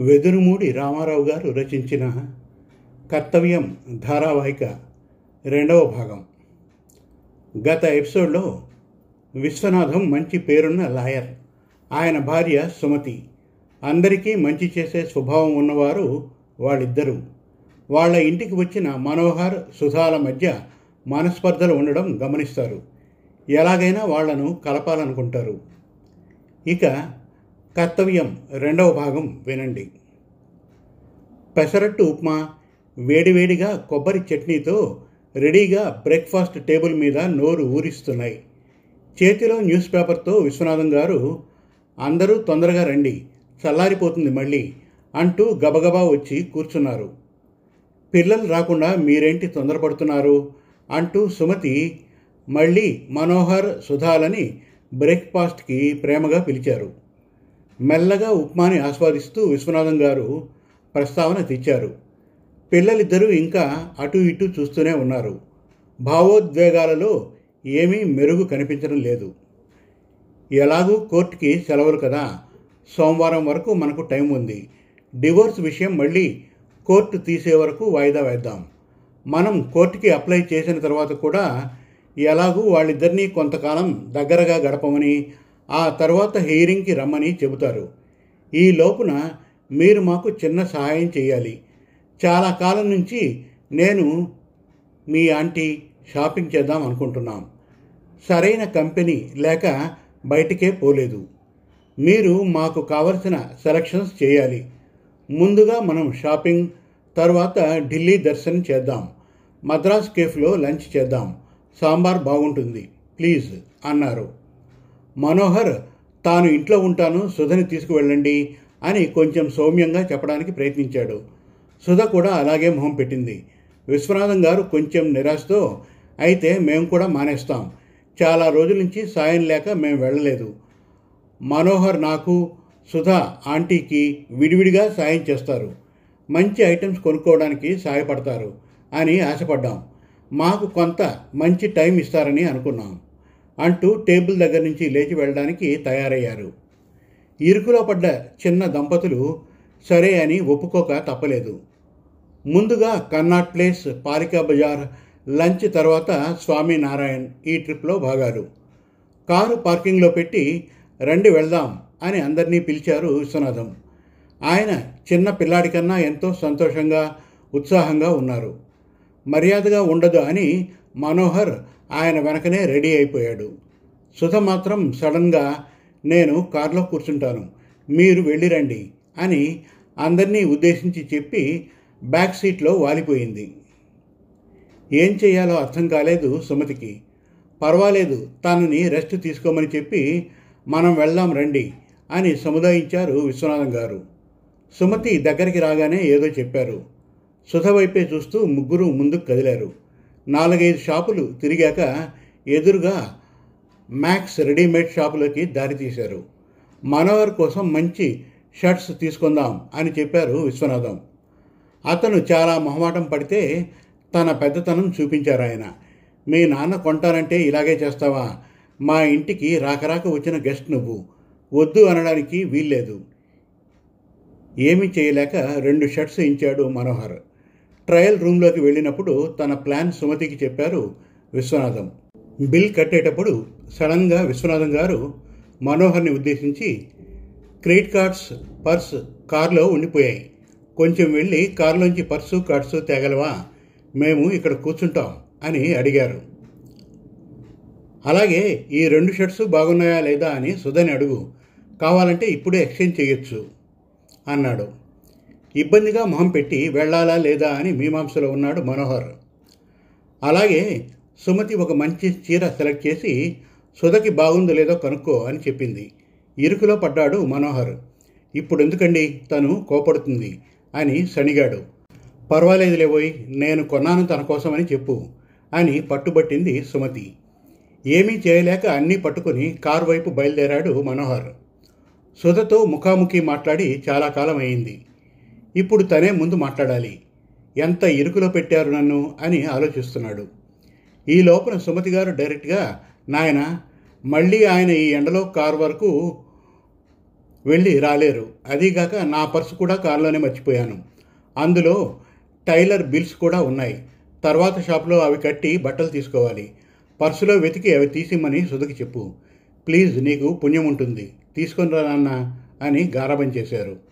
వెదురుమూడి రామారావు గారు రచించిన కర్తవ్యం ధారావాహిక రెండవ భాగం. గత ఎపిసోడ్లో విశ్వనాథం మంచి పేరున్న లాయర్ ఆయన భార్య సుమతి. అందరికీ మంచి చేసే స్వభావం ఉన్నవారు వాళ్ళిద్దరూ. వాళ్ళ ఇంటికి వచ్చిన మనోహర్ సుధాల మధ్య మనస్పర్ధలు ఉండడం గమనిస్తారు. ఎలాగైనా వాళ్ళను కలపాలనుకుంటారు. ఇక కర్తవ్యం రెండవ భాగం వినండి. పెసరట్టు ఉప్మా వేడివేడిగా కొబ్బరి చట్నీతో రెడీగా బ్రేక్ఫాస్ట్ టేబుల్ మీద నోరు ఊరిస్తున్నాయి. చేతిలో న్యూస్ పేపర్తో విశ్వనాథం గారు అందరూ తొందరగా రండి చల్లారిపోతుంది మళ్ళీ అంటూ గబగబా వచ్చి కూర్చున్నారు. పిల్లలు రాకుండా మీరేంటి తొందరపడుతున్నారు? అంటూ సుమతి మళ్ళీ మనోహర్ సుధాలని బ్రేక్ఫాస్ట్కి ప్రేమగా పిలిచారు. మెల్లగా ఉప్మాని ఆస్వాదిస్తూ విశ్వనాథం గారు ప్రస్తావన తెచ్చారు. పిల్లలిద్దరూ ఇంకా అటు ఇటు చూస్తూనే ఉన్నారు. భావోద్వేగాలలో ఏమీ మెరుగు కనిపించడం లేదు. ఎలాగూ కోర్టుకి సెలవులు కదా. సోమవారం వరకు మనకు టైం ఉంది. డివోర్స్ విషయం మళ్ళీ కోర్టు తీసే వరకు వాయిదా వేద్దాం. మనం కోర్టుకి అప్లై చేసిన తర్వాత కూడా ఎలాగూ వాళ్ళిద్దరినీ కొంతకాలం దగ్గరగా గడపమని ఆ తర్వాత హియరింగ్కి రమ్మని చెబుతారు. ఈ లోపున మీరు మాకు చిన్న సహాయం చేయాలి. చాలా కాలం నుంచి నేను మీ ఆంటీ షాపింగ్ చేద్దాం అనుకుంటున్నాం. సరైన కంపెనీ లేక బయటికే పోలేదు. మీరు మాకు కావలసిన సెలక్షన్స్ చేయాలి. ముందుగా మనం షాపింగ్ తర్వాత ఢిల్లీ దర్శనం చేద్దాం. మద్రాస్ కేఫ్లో లంచ్ చేద్దాం. సాంబార్ బాగుంటుంది. ప్లీజ్ అన్నారు. మనోహర్ తాను ఇంట్లో ఉంటాను సుధని తీసుకువెళ్ళండి అని కొంచెం సౌమ్యంగా చెప్పడానికి ప్రయత్నించాడు. సుధ కూడా అలాగే మొహం పెట్టింది. విశ్వనాథం గారు కొంచెం నిరాశతో అయితే మేము కూడా మానేస్తాం. చాలా రోజుల నుంచి సాయం లేక మేము వెళ్ళలేదు. మనోహర్ నాకు సుధా ఆంటీకి విడివిడిగా సాయం చేస్తారు. మంచి ఐటమ్స్ కొనుక్కోవడానికి సహాయపడతారు అని ఆశపడ్డాం. మాకు కొంత మంచి టైం ఇస్తారని అనుకున్నాం. అంటూ టేబుల్ దగ్గర నుంచి లేచి వెళ్ళడానికి తయారయ్యారు. ఇరుకులో పడ్డ చిన్న దంపతులు సరే అని ఒప్పుకోక తప్పలేదు. ముందుగా కన్నాట్ ప్లేస్ పాలికా బజార్ లంచ్ తర్వాత స్వామి నారాయణ్ ఈ ట్రిప్లో భాగాలు కారు పార్కింగ్లో పెట్టి రండి వెళ్దాం అని అందరినీ పిలిచారు విశ్వనాథం ఆయన చిన్న పిల్లాడి కన్నా ఎంతో సంతోషంగా ఉత్సాహంగా ఉన్నారు. మర్యాదగా ఉండదు అని మనోహర్ ఆయన వెనకనే రెడీ అయిపోయాడు. సుధ మాత్రం సడన్గా నేను కారులో కూర్చుంటాను. మీరు వెళ్ళిరండి అని అందరినీ ఉద్దేశించి చెప్పి బ్యాక్ సీట్లో వాలిపోయింది. ఏం చేయాలో అర్థం కాలేదు సుమతికి. పర్వాలేదు తనని రెస్ట్ తీసుకోమని చెప్పి మనం వెళ్దాం రండి అని సముదాయించారు విశ్వనాథం గారు. సుమతి దగ్గరికి రాగానే ఏదో చెప్పారు. సుధ వైపే చూస్తూ ముగ్గురు ముందుకు కదిలారు. నాలుగైదు షాపులు తిరిగాక ఎదురుగా మ్యాక్స్ రెడీమేడ్ షాపులోకి దారితీశారు. మనోహర్ కోసం మంచి షర్ట్స్ తీసుకుందాం అని చెప్పారు విశ్వనాథం. అతను చాలా మొహమాటం పడితే తన పెద్దతనం చూపించారు ఆయన. మీ నాన్న కొంటానంటే ఇలాగే చేస్తావా? మా ఇంటికి రాకరాక వచ్చిన గెస్ట్ నువ్వు. వద్దు అనడానికి వీల్లేదు. ఏమీ చేయలేక రెండు షర్ట్స్ ఇచ్చాడు మనోహర్. ట్రయల్ రూమ్లోకి వెళ్ళినప్పుడు తన ప్లాన్ సుమతికి చెప్పారు విశ్వనాథం. బిల్ కట్టేటప్పుడు సడన్గా విశ్వనాథం గారు మనోహర్ని ఉద్దేశించి క్రెడిట్ కార్డ్స్ పర్స్ కారులో ఉండిపోయాయి. కొంచెం వెళ్ళి కారులోంచి పర్సు కార్డ్స్ తేగలవా? మేము ఇక్కడ కూర్చుంటాం అని అడిగారు. అలాగే ఈ రెండు షర్ట్స్ బాగున్నాయా లేదా అని సుధని అడుగు. కావాలంటే ఇప్పుడే ఎక్స్చేంజ్ చేయొచ్చు అన్నాడు. ఇబ్బందిగా మొహం పెట్టి వెళ్ళాలా లేదా అని మీమాంసలో ఉన్నాడు మనోహర్. అలాగే సుమతి ఒక మంచి చీర సెలెక్ట్ చేసి సుధకి బాగుందో లేదో కనుక్కో అని చెప్పింది. ఇరుకులో పడ్డాడు మనోహర్. ఇప్పుడు ఎందుకండి తను కోపడుతుంది? అని సణిగాడు. పర్వాలేదులేవోయ్ నేను కొన్నాను తన కోసమని చెప్పు అని పట్టుబట్టింది సుమతి. ఏమీ చేయలేక అన్నీ పట్టుకుని కారు వైపు బయలుదేరాడు మనోహర్. సుధతో ముఖాముఖి మాట్లాడి చాలా కాలం అయింది. ఇప్పుడు తనే ముందు మాట్లాడాలి. ఎంత ఇరుకులో పెట్టారు నన్ను? అని ఆలోచిస్తున్నాడు. ఈ లోపల సుమతి గారు డైరెక్ట్గా నాయన మళ్ళీ ఆయన ఈ ఎండలో కారు వరకు వెళ్ళి రాలేరు. అదీగాక నా పర్సు కూడా కారులోనే మర్చిపోయాను. అందులో టైలర్ బిల్స్ కూడా ఉన్నాయి. తర్వాత షాప్లో అవి కట్టి బట్టలు తీసుకోవాలి. పర్సులో వెతికి అవి తీసిమ్మని సుధకి చెప్పు. ప్లీజ్ నీకు పుణ్యం ఉంటుంది. తీసుకొని రా నాన్న అని గారాబం చేశారు.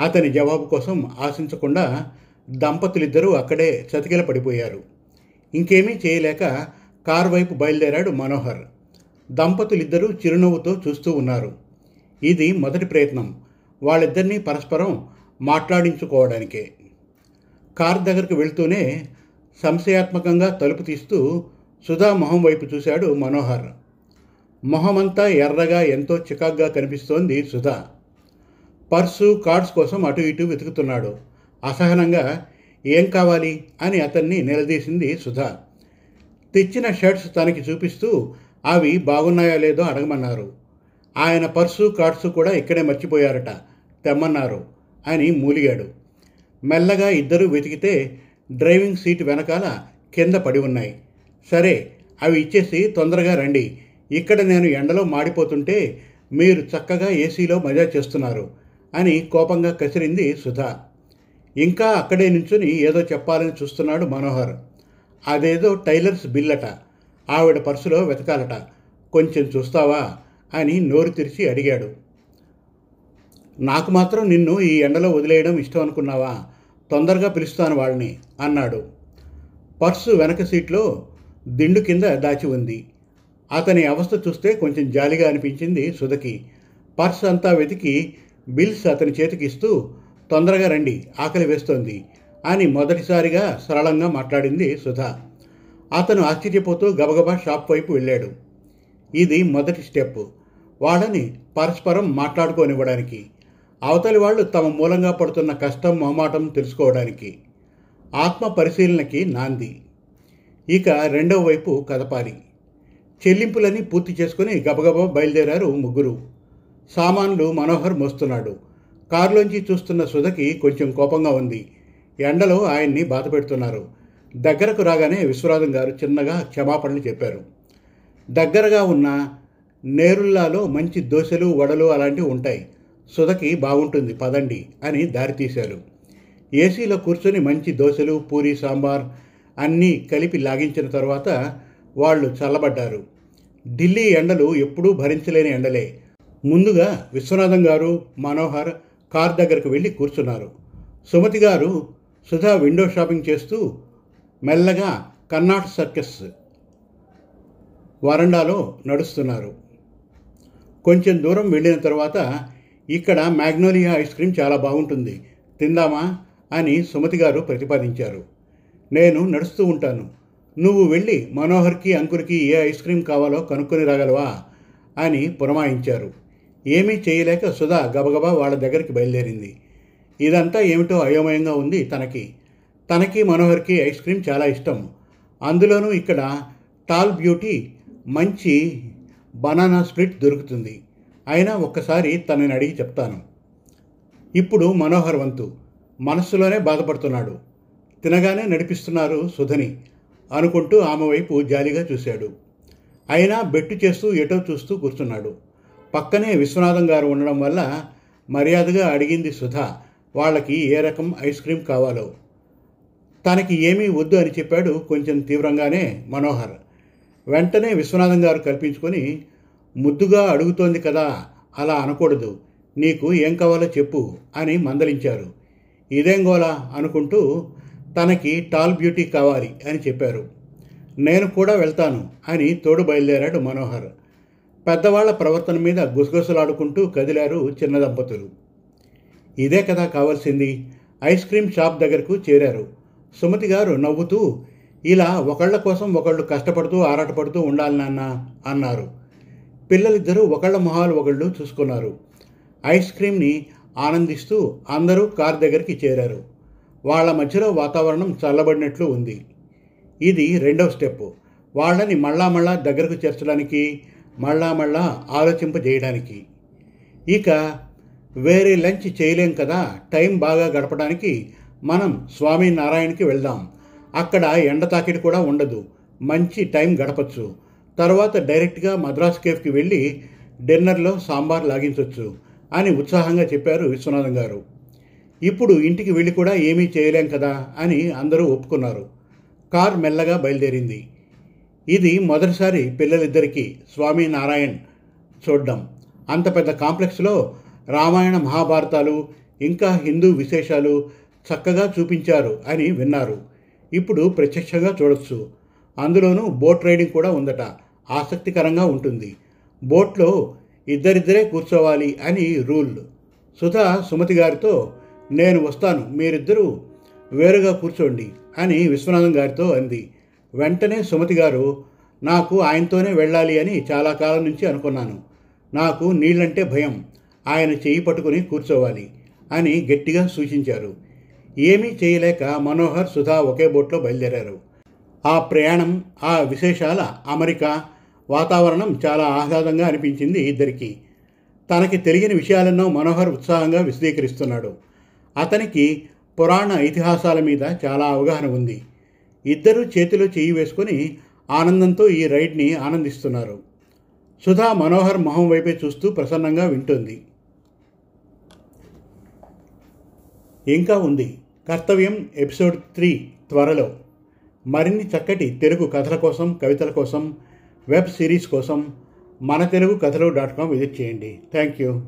అతని జవాబు కోసం ఆశించకుండా దంపతులిద్దరూ అక్కడే చతికిల పడిపోయారు. ఇంకేమీ చేయలేక కారు వైపు బయలుదేరాడు మనోహర్. దంపతులిద్దరూ చిరునవ్వుతో చూస్తూ ఉన్నారు. ఇది మొదటి ప్రయత్నం. వాళ్ళిద్దరినీ పరస్పరం మాట్లాడించుకోవడానికే. కార్ దగ్గరకు వెళ్తూనే సంశయాత్మకంగా తలుపు తీస్తూ సుధా మొహం వైపు చూశాడు మనోహర్. మొహమంతా ఎర్రగా ఎంతో చికాగ్గా కనిపిస్తోంది సుధా. పర్సు కార్డ్స్ కోసం అటు ఇటు వెతుకుతున్నాడు. అసహనంగా ఏం కావాలి? అని అతన్ని నిలదీసింది సుధా. తెచ్చిన షర్ట్స్ తనకి చూపిస్తూ అవి బాగున్నాయో లేదో అడగమన్నారు. ఆయన పర్సు కార్డ్స్ కూడా ఇక్కడే మర్చిపోయారట తెమ్మన్నారు అని మూలిగాడు. మెల్లగా ఇద్దరు వెతికితే డ్రైవింగ్ సీట్ వెనకాల కింద పడి ఉన్నాయి. సరే అవి ఇచ్చేసి తొందరగా రండి. ఇక్కడ నేను ఎండలో మాడిపోతుంటే మీరు చక్కగా ఏసీలో మజా చేస్తున్నారు. అని కోపంగా కసిరింది సుధా. ఇంకా అక్కడే నించుని ఏదో చెప్పాలని చూస్తున్నాడు మనోహర్. అదేదో టైలర్స్ బిల్లట. ఆవిడ పర్సులో వెతకాలట. కొంచెం చూస్తావా? అని నోరు తెరిచి అడిగాడు. నాకు మాత్రం నిన్ను ఈ ఎండలో వదిలేయడం ఇష్టం అనుకున్నావా? తొందరగా పిలుస్తాను వాళ్ళని అన్నాడు. పర్సు వెనక సీట్లో దిండు కింద దాచి ఉంది. అతని అవస్థ చూస్తే కొంచెం జాలిగా అనిపించింది సుధకి. పర్స్ అంతా వెతికి బిల్స్ అతని చేతికి ఇస్తూ తొందరగా రండి ఆకలి వేస్తోంది అని మొదటిసారిగా సరళంగా మాట్లాడింది సుధా. అతను ఆశ్చర్యపోతూ గబగబా షాప్ వైపు వెళ్ళాడు. ఇది మొదటి స్టెప్. వాళ్ళని పరస్పరం మాట్లాడుకోనివ్వడానికి అవతలి వాళ్ళు తమ మూలంగా పడుతున్న కష్టం మొహమాటం తెలుసుకోవడానికి ఆత్మ పరిశీలనకి నాంది. ఇక రెండవ వైపు కదపాలి. చెల్లింపులని పూర్తి చేసుకుని గబగబా బయలుదేరారు ముగ్గురు. సామాన్లు మనోహర్ మోస్తున్నాడు. కారులోంచి చూస్తున్న సుధకి కొంచెం కోపంగా ఉంది. ఎండలో ఆయన్ని బాధ పెడుతున్నారు దగ్గరకు రాగానే విశ్వనాథం గారు చిన్నగా క్షమాపణలు చెప్పారు. దగ్గరగా ఉన్న నేరుల్లాలో మంచి దోశలు వడలు అలాంటివి ఉంటాయి. సుధకి బాగుంటుంది పదండి అని దారితీశారు ఏసీలో కూర్చొని మంచి దోశలు పూరి సాంబార్ అన్నీ కలిపి లాగించిన తర్వాత వాళ్ళు చల్లబడ్డారు. ఢిల్లీ ఎండలు ఎప్పుడూ భరించలేని ఎండలే. ముందుగా విశ్వనాథం గారు మనోహర్ కార్ దగ్గరకు వెళ్ళి కూర్చున్నారు. సుమతి గారు సుధా విండో షాపింగ్ చేస్తూ మెల్లగా కర్ణాటక సర్కస్ వరండాలో నడుస్తున్నారు. కొంచెం దూరం వెళ్ళిన తర్వాత ఇక్కడ మ్యాగ్నోలియా ఐస్ క్రీమ్ చాలా బాగుంటుంది తిందామా అని సుమతి గారు ప్రతిపాదించారు. నేను నడుస్తూ ఉంటాను. నువ్వు వెళ్ళి మనోహర్కి అంకుర్కి ఏ ఐస్ క్రీమ్ కావాలో కనుక్కొని రాగలవా అని పురమాయించారు. ఏమీ చేయలేక సుధా గబగబా వాళ్ళ దగ్గరికి బయలుదేరింది. ఇదంతా ఏమిటో అయోమయంగా ఉంది తనకి. తనకి మనోహర్కి ఐస్ క్రీమ్ చాలా ఇష్టం. అందులోనూ ఇక్కడ టాల్ బ్యూటీ మంచి బనానా స్ప్లిట్ దొరుకుతుంది. అయినా ఒక్కసారి తనని అడిగి చెప్తాను. ఇప్పుడు మనోహర్ వంతు. మనస్సులోనే బాధపడుతున్నాడు. తినగానే నడిపిస్తున్నారు సుధని అనుకుంటూ ఆమె వైపు జాలిగా చూశాడు. అయినా బెట్టు చేస్తూ ఎటో చూస్తూ కూర్చున్నాడు. పక్కనే విశ్వనాథం గారు ఉండడం వల్ల మర్యాదగా అడిగింది సుధా వాళ్ళకి ఏ రకం ఐస్ క్రీమ్ కావాలో. తనకి ఏమీ వద్దు అని చెప్పాడు కొంచెం తీవ్రంగానే మనోహర్. వెంటనే విశ్వనాథం గారు కల్పించుకొని ముద్దుగా అడుగుతోంది కదా అలా అనకూడదు నీకు ఏం కావాలో చెప్పు అని మందలించారు. ఇదేం గోలా అనుకుంటూ తనకి టాల్ బ్యూటీ కావాలి అని చెప్పారు. నేను కూడా వెళ్తాను అని తోడు బయలుదేరాడు మనోహర్. పెద్దవాళ్ళ ప్రవర్తన మీద గుసగుసలాడుకుంటూ కదిలారు చిన్న దంపతులు. ఇదే కదా కావాల్సింది. ఐస్ క్రీమ్ షాప్ దగ్గరకు చేరారు. సుమతి గారు నవ్వుతూ ఇలా ఒకళ్ళ కోసం ఒకళ్ళు కష్టపడుతూ ఆరాటపడుతూ ఉండాలి నాన్న అన్నారు. పిల్లలిద్దరూ ఒకళ్ళ మొహాలు ఒకళ్ళు చూసుకున్నారు. ఐస్ క్రీమ్ని ఆనందిస్తూ అందరూ కార్ దగ్గరికి చేరారు. వాళ్ళ మధ్యలో వాతావరణం చల్లబడినట్లు ఉంది. ఇది రెండవ స్టెప్ వాళ్ళని మళ్ళా మళ్ళా దగ్గరకు చేర్చడానికి మళ్ళా మళ్ళా ఆలోచింపజేయడానికి. ఇక వేరే లంచ్ చేయలేం కదా టైం బాగా గడపడానికి మనం స్వామి నారాయణకి వెళ్దాం. అక్కడ ఎండ తాకిడి కూడా ఉండదు మంచి టైం గడపచ్చు. తర్వాత డైరెక్ట్గా మద్రాస్ కేఫ్కి వెళ్ళి డిన్నర్లో సాంబార్ లాగించవచ్చు అని ఉత్సాహంగా చెప్పారు విశ్వనాథం గారు. ఇప్పుడు ఇంటికి వెళ్ళి కూడా ఏమీ చేయలేం కదా అని అందరూ ఒప్పుకున్నారు. కార్ మెల్లగా బయలుదేరింది. ఇది మొదటిసారి పిల్లలిద్దరికీ స్వామి నారాయణ్ చూడడం. అంత పెద్ద కాంప్లెక్స్లో రామాయణ మహాభారతాలు ఇంకా హిందూ విశేషాలు చక్కగా చూపించారు అని విన్నారు. ఇప్పుడు ప్రత్యక్షంగా చూడొచ్చు. అందులోనూ బోట్ రైడింగ్ కూడా ఉందట. ఆసక్తికరంగా ఉంటుంది. బోట్లో ఇద్దరిద్దరే కూర్చోవాలి అని రూల్. సుధా సుమతి గారితో నేను వస్తాను మీరిద్దరూ వేరుగా కూర్చోండి అని విశ్వనాథం గారితో అంది. వెంటనే సుమతి గారు నాకు ఆయనతోనే వెళ్ళాలి అని చాలా కాలం నుంచి అనుకున్నాను. నాకు నీళ్ళంటే భయం. ఆయన చేయి పట్టుకుని కూర్చోవాలి అని గట్టిగా సూచించారు. ఏమీ చేయలేక మనోహర్ సుధా ఒకే బోట్లో బయలుదేరారు. ఆ ప్రయాణం ఆ విశేషాల అమెరికా వాతావరణం చాలా ఆహ్లాదంగా అనిపించింది ఇద్దరికి. తనకి తెలియని విషయాలెన్నో మనోహర్ ఉత్సాహంగా విశదీకరిస్తున్నాడు. అతనికి పురాణ ఇతిహాసాల మీద చాలా అవగాహన ఉంది. ఇద్దరూ చేతిలో చేయి వేసుకొని ఆనందంతో ఈ రైడ్ని ఆనందిస్తున్నారు. సుధా మనోహర్ మొహం వైపే చూస్తూ ప్రసన్నంగా వింటుంది. ఇంకా ఉంది. కర్తవ్యం ఎపిసోడ్ త్రీ త్వరలో. మరిన్ని చక్కటి తెలుగు కథల కోసం కవితల కోసం వెబ్ సిరీస్ కోసం మన తెలుగు కథలు డాట్ కామ్ విజిట్ చేయండి. Thank you.